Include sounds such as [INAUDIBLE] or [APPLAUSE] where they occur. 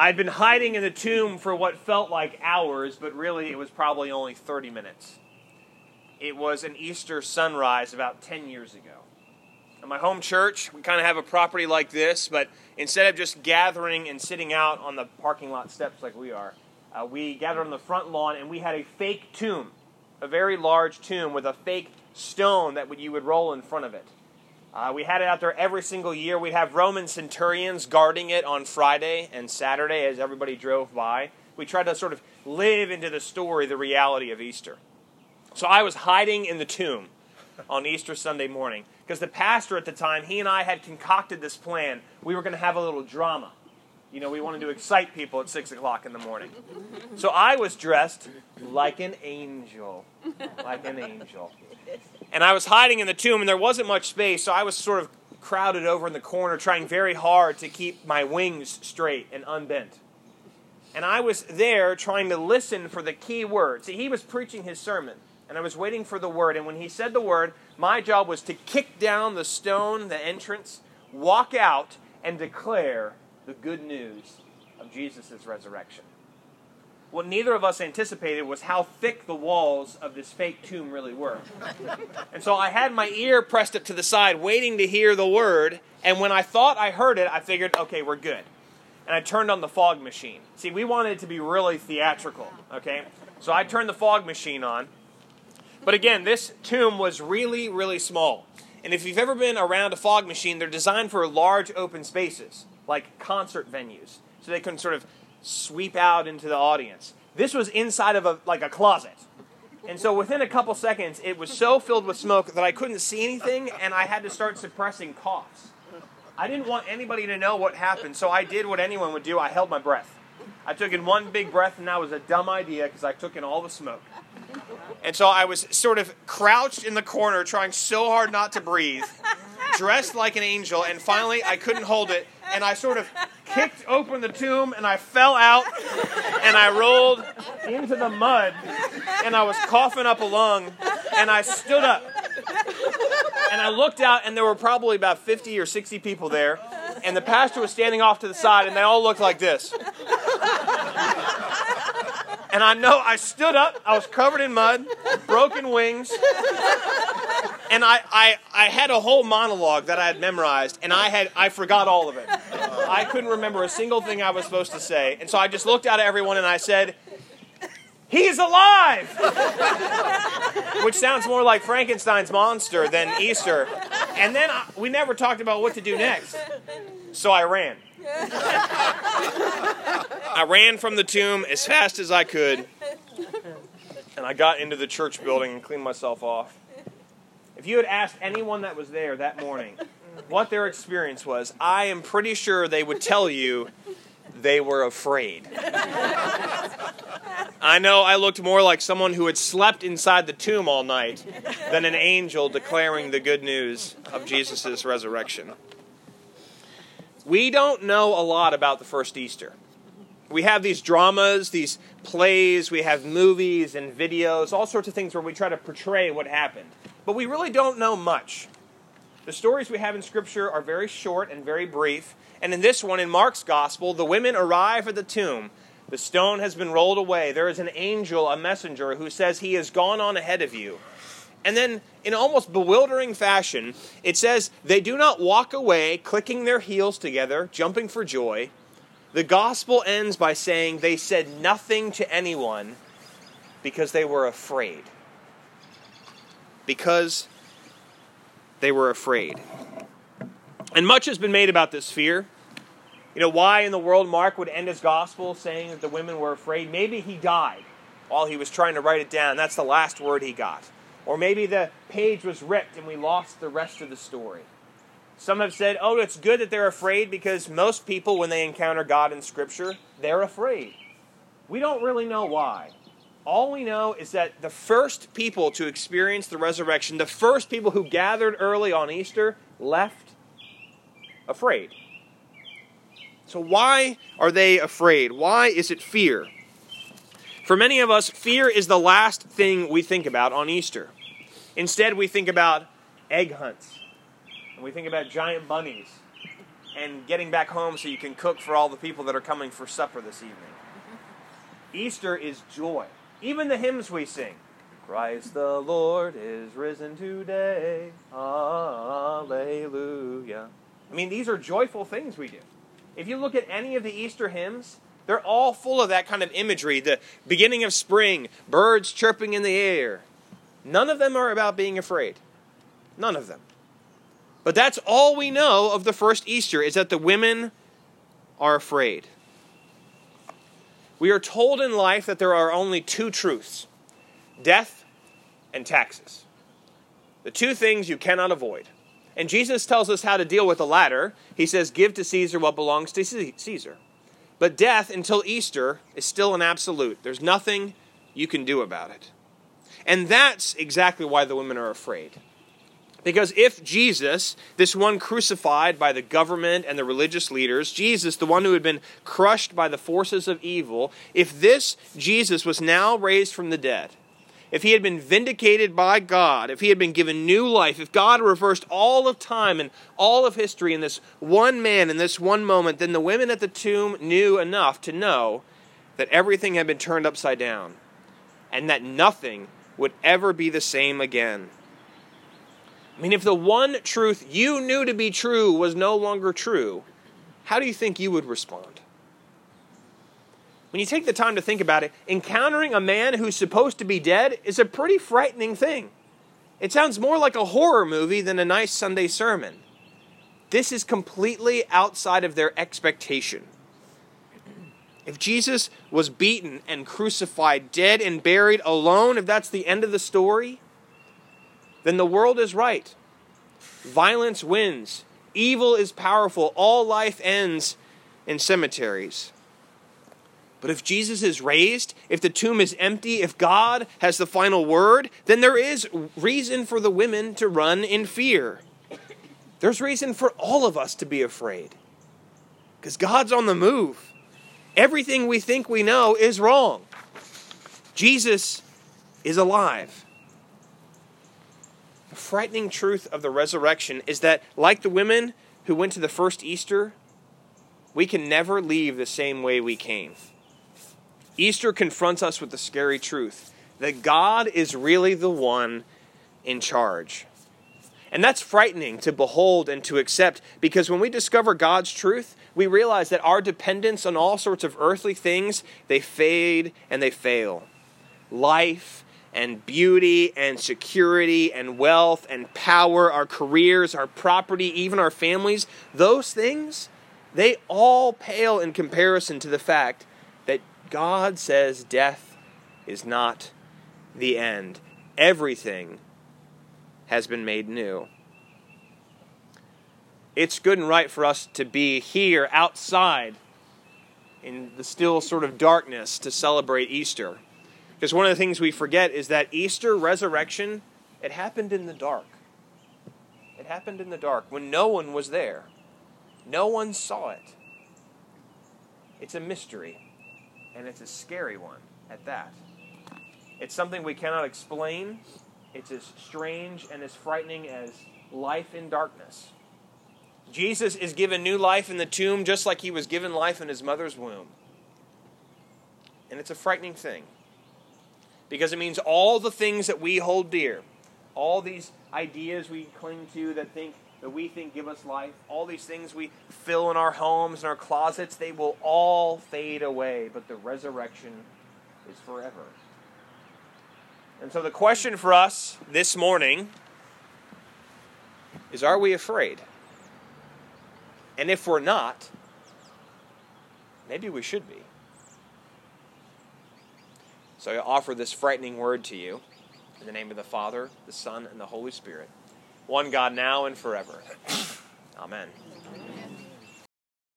I'd been hiding in the tomb for what felt like hours, but really it was probably only 30 minutes. It was an Easter sunrise about 10 years ago. At my home church, we kind of have a property like this, but instead of just gathering and sitting out on the parking lot steps like we are, uh, we gathered on the front lawn and we had a fake tomb, a very large tomb with a fake stone that you would roll in front of it. Uh, we had it out there every single year. We'd have Roman centurions guarding it on Friday and Saturday as everybody drove by. We tried to sort of live into the story, the reality of Easter. So I was hiding in the tomb on Easter Sunday morning because the pastor at the time, he and I had concocted this plan. We were going to have a little drama. You know, we wanted to excite people at 6 o'clock in the morning. So I was dressed like an angel. Like an angel. And I was hiding in the tomb, and there wasn't much space, so I was sort of crowded over in the corner, trying very hard to keep my wings straight and unbent. And I was there trying to listen for the key word. See, he was preaching his sermon, and I was waiting for the word. And when he said the word, my job was to kick down the stone, the entrance, walk out, and declare the good news of Jesus' resurrection what neither of us anticipated was how thick the walls of this fake tomb really were. [LAUGHS] and so I had my ear pressed up to the side, waiting to hear the word. And when I thought I heard it, I figured, okay, we're good. And I turned on the fog machine. See, we wanted it to be really theatrical, okay? So I turned the fog machine on. But again, this tomb was really, really small. And if you've ever been around a fog machine, they're designed for large open spaces, like concert venues. So they can sort of sweep out into the audience. This was inside of a like a closet. And so within a couple seconds, it was so filled with smoke that I couldn't see anything, and I had to start suppressing coughs. I didn't want anybody to know what happened, so I did what anyone would do. I held my breath. I took in one big breath, and that was a dumb idea because I took in all the smoke. And so I was sort of crouched in the corner, trying so hard not to breathe, dressed like an angel, and finally I couldn't hold it, and I sort of kicked open the tomb and I fell out and I rolled into the mud and I was coughing up a lung and I stood up and I looked out and there were probably about 50 or 60 people there and the pastor was standing off to the side and they all looked like this. And I know I stood up, I was covered in mud, broken wings, and I, I, I had a whole monologue that I had memorized, and I had I forgot all of it. I couldn't remember a single thing I was supposed to say, and so I just looked out at everyone and I said, "He's alive," which sounds more like Frankenstein's monster than Easter. And then I, we never talked about what to do next, so I ran. I ran from the tomb as fast as I could, and I got into the church building and cleaned myself off. If you had asked anyone that was there that morning what their experience was, I am pretty sure they would tell you they were afraid. I know I looked more like someone who had slept inside the tomb all night than an angel declaring the good news of Jesus' resurrection. We don't know a lot about the first Easter. We have these dramas, these plays, we have movies and videos, all sorts of things where we try to portray what happened. But we really don't know much. The stories we have in Scripture are very short and very brief. And in this one, in Mark's Gospel, the women arrive at the tomb. The stone has been rolled away. There is an angel, a messenger, who says he has gone on ahead of you. And then, in almost bewildering fashion, it says they do not walk away, clicking their heels together, jumping for joy. The gospel ends by saying they said nothing to anyone because they were afraid. Because they were afraid. And much has been made about this fear. You know, why in the world Mark would end his gospel saying that the women were afraid? Maybe he died while he was trying to write it down. That's the last word he got. Or maybe the page was ripped and we lost the rest of the story. Some have said, oh, it's good that they're afraid because most people, when they encounter God in Scripture, they're afraid. We don't really know why. All we know is that the first people to experience the resurrection, the first people who gathered early on Easter, left afraid. So, why are they afraid? Why is it fear? For many of us, fear is the last thing we think about on Easter. Instead, we think about egg hunts, and we think about giant bunnies, and getting back home so you can cook for all the people that are coming for supper this evening. Easter is joy. Even the hymns we sing Christ the Lord is risen today. Hallelujah. I mean, these are joyful things we do. If you look at any of the Easter hymns, they're all full of that kind of imagery the beginning of spring, birds chirping in the air. None of them are about being afraid. None of them. But that's all we know of the first Easter is that the women are afraid. We are told in life that there are only two truths death and taxes. The two things you cannot avoid. And Jesus tells us how to deal with the latter. He says, Give to Caesar what belongs to Caesar. But death until Easter is still an absolute. There's nothing you can do about it. And that's exactly why the women are afraid. Because if Jesus, this one crucified by the government and the religious leaders, Jesus, the one who had been crushed by the forces of evil, if this Jesus was now raised from the dead, if he had been vindicated by God, if he had been given new life, if God reversed all of time and all of history in this one man, in this one moment, then the women at the tomb knew enough to know that everything had been turned upside down and that nothing would ever be the same again. I mean, if the one truth you knew to be true was no longer true, how do you think you would respond? When you take the time to think about it, encountering a man who's supposed to be dead is a pretty frightening thing. It sounds more like a horror movie than a nice Sunday sermon. This is completely outside of their expectation. If Jesus was beaten and crucified, dead and buried alone, if that's the end of the story, then the world is right. Violence wins. Evil is powerful. All life ends in cemeteries. But if Jesus is raised, if the tomb is empty, if God has the final word, then there is reason for the women to run in fear. There's reason for all of us to be afraid. Because God's on the move. Everything we think we know is wrong. Jesus is alive frightening truth of the resurrection is that, like the women who went to the first Easter, we can never leave the same way we came. Easter confronts us with the scary truth that God is really the one in charge. And that's frightening to behold and to accept because when we discover God's truth, we realize that our dependence on all sorts of earthly things, they fade and they fail. Life and beauty and security and wealth and power, our careers, our property, even our families, those things, they all pale in comparison to the fact that God says death is not the end. Everything has been made new. It's good and right for us to be here outside in the still sort of darkness to celebrate Easter. Because one of the things we forget is that Easter resurrection, it happened in the dark. It happened in the dark when no one was there. No one saw it. It's a mystery, and it's a scary one at that. It's something we cannot explain. It's as strange and as frightening as life in darkness. Jesus is given new life in the tomb just like he was given life in his mother's womb. And it's a frightening thing because it means all the things that we hold dear, all these ideas we cling to that think that we think give us life, all these things we fill in our homes and our closets, they will all fade away, but the resurrection is forever. And so the question for us this morning is are we afraid? And if we're not, maybe we should be. So I offer this frightening word to you in the name of the Father, the Son, and the Holy Spirit, one God now and forever. Amen.